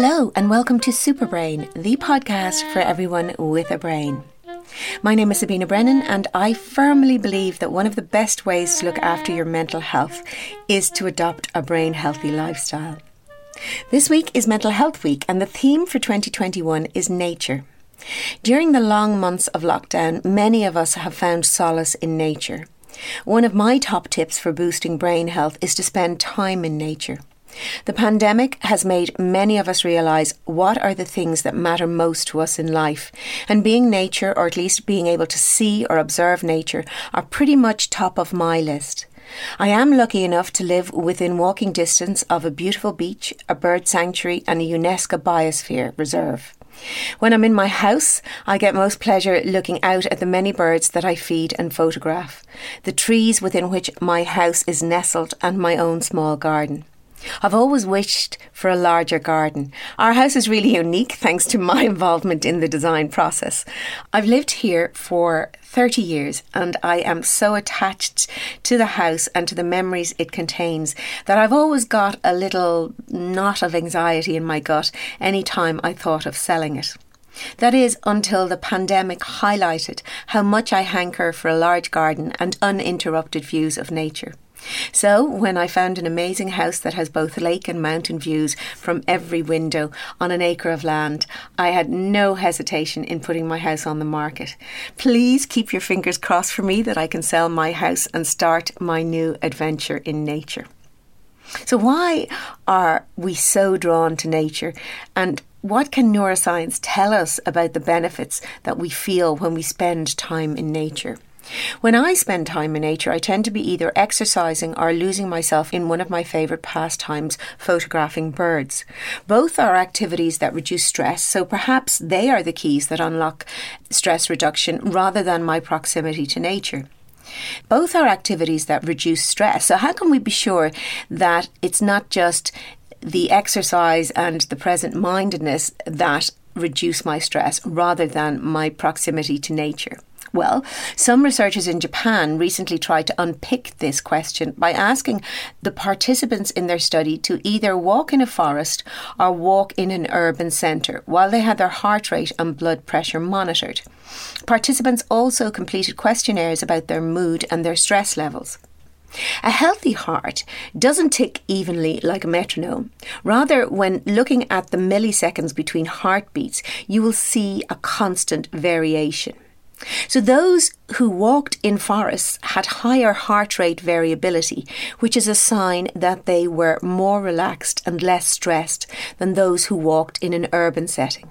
Hello, and welcome to Superbrain, the podcast for everyone with a brain. My name is Sabina Brennan, and I firmly believe that one of the best ways to look after your mental health is to adopt a brain healthy lifestyle. This week is Mental Health Week, and the theme for 2021 is nature. During the long months of lockdown, many of us have found solace in nature. One of my top tips for boosting brain health is to spend time in nature. The pandemic has made many of us realise what are the things that matter most to us in life, and being nature, or at least being able to see or observe nature, are pretty much top of my list. I am lucky enough to live within walking distance of a beautiful beach, a bird sanctuary, and a UNESCO biosphere reserve. When I'm in my house, I get most pleasure looking out at the many birds that I feed and photograph, the trees within which my house is nestled, and my own small garden. I've always wished for a larger garden. Our house is really unique thanks to my involvement in the design process. I've lived here for 30 years and I am so attached to the house and to the memories it contains that I've always got a little knot of anxiety in my gut any time I thought of selling it. That is until the pandemic highlighted how much I hanker for a large garden and uninterrupted views of nature. So, when I found an amazing house that has both lake and mountain views from every window on an acre of land, I had no hesitation in putting my house on the market. Please keep your fingers crossed for me that I can sell my house and start my new adventure in nature. So, why are we so drawn to nature? And what can neuroscience tell us about the benefits that we feel when we spend time in nature? When I spend time in nature, I tend to be either exercising or losing myself in one of my favourite pastimes, photographing birds. Both are activities that reduce stress, so perhaps they are the keys that unlock stress reduction rather than my proximity to nature. Both are activities that reduce stress. So, how can we be sure that it's not just the exercise and the present mindedness that reduce my stress rather than my proximity to nature? Well, some researchers in Japan recently tried to unpick this question by asking the participants in their study to either walk in a forest or walk in an urban centre while they had their heart rate and blood pressure monitored. Participants also completed questionnaires about their mood and their stress levels. A healthy heart doesn't tick evenly like a metronome. Rather, when looking at the milliseconds between heartbeats, you will see a constant variation. So those who walked in forests had higher heart rate variability, which is a sign that they were more relaxed and less stressed than those who walked in an urban setting.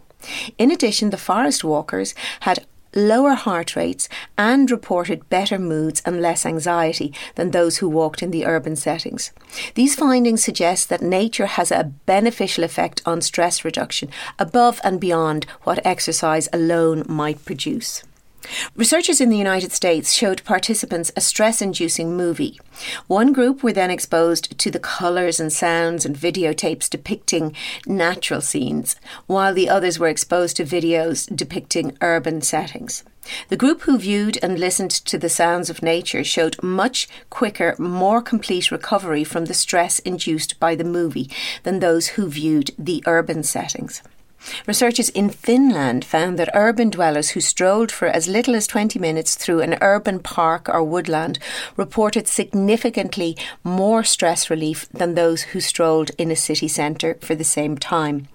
In addition, the forest walkers had lower heart rates and reported better moods and less anxiety than those who walked in the urban settings. These findings suggest that nature has a beneficial effect on stress reduction above and beyond what exercise alone might produce. Researchers in the United States showed participants a stress inducing movie. One group were then exposed to the colours and sounds and videotapes depicting natural scenes, while the others were exposed to videos depicting urban settings. The group who viewed and listened to the sounds of nature showed much quicker, more complete recovery from the stress induced by the movie than those who viewed the urban settings. Researchers in Finland found that urban dwellers who strolled for as little as 20 minutes through an urban park or woodland reported significantly more stress relief than those who strolled in a city centre for the same time.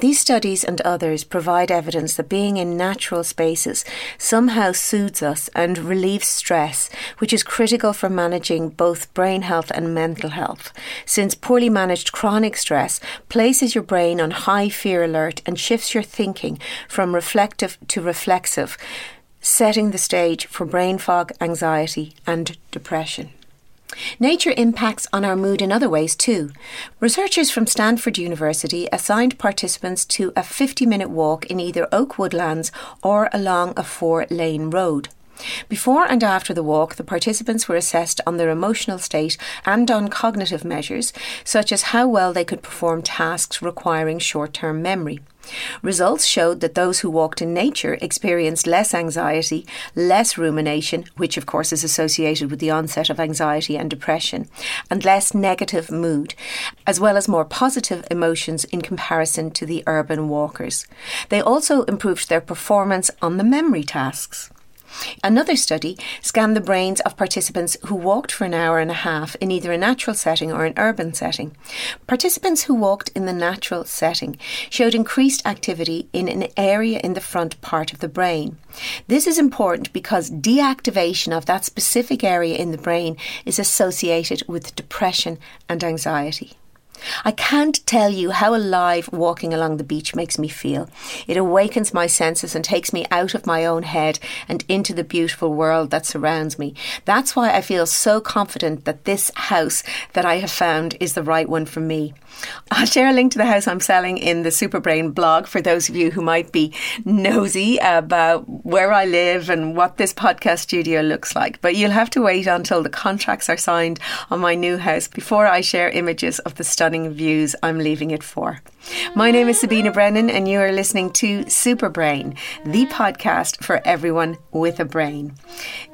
These studies and others provide evidence that being in natural spaces somehow soothes us and relieves stress, which is critical for managing both brain health and mental health, since poorly managed chronic stress places your brain on high fear alert and shifts your thinking from reflective to reflexive, setting the stage for brain fog, anxiety, and depression. Nature impacts on our mood in other ways too. Researchers from Stanford University assigned participants to a 50 minute walk in either oak woodlands or along a four lane road. Before and after the walk, the participants were assessed on their emotional state and on cognitive measures, such as how well they could perform tasks requiring short term memory. Results showed that those who walked in nature experienced less anxiety, less rumination, which of course is associated with the onset of anxiety and depression, and less negative mood, as well as more positive emotions in comparison to the urban walkers. They also improved their performance on the memory tasks. Another study scanned the brains of participants who walked for an hour and a half in either a natural setting or an urban setting. Participants who walked in the natural setting showed increased activity in an area in the front part of the brain. This is important because deactivation of that specific area in the brain is associated with depression and anxiety. I can't tell you how alive walking along the beach makes me feel. It awakens my senses and takes me out of my own head and into the beautiful world that surrounds me. That's why I feel so confident that this house that I have found is the right one for me. I'll share a link to the house I'm selling in the Superbrain blog for those of you who might be nosy about where I live and what this podcast studio looks like. But you'll have to wait until the contracts are signed on my new house before I share images of the stunning views I'm leaving it for. My name is Sabina Brennan, and you are listening to Superbrain, the podcast for everyone with a brain.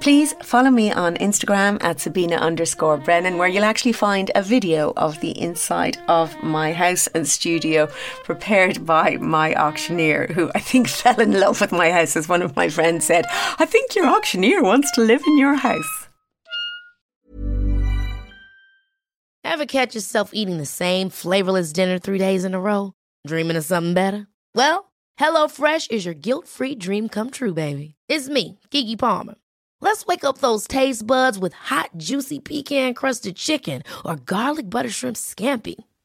Please follow me on Instagram at Sabina underscore Brennan, where you'll actually find a video of the inside of my house and studio prepared by my auctioneer, who I think fell in love with my house, as one of my friends said. I think your auctioneer wants to live in your house. Ever catch yourself eating the same flavorless dinner three days in a row? Dreaming of something better? Well, HelloFresh is your guilt free dream come true, baby. It's me, Keke Palmer. Let's wake up those taste buds with hot, juicy pecan crusted chicken or garlic butter shrimp scampi.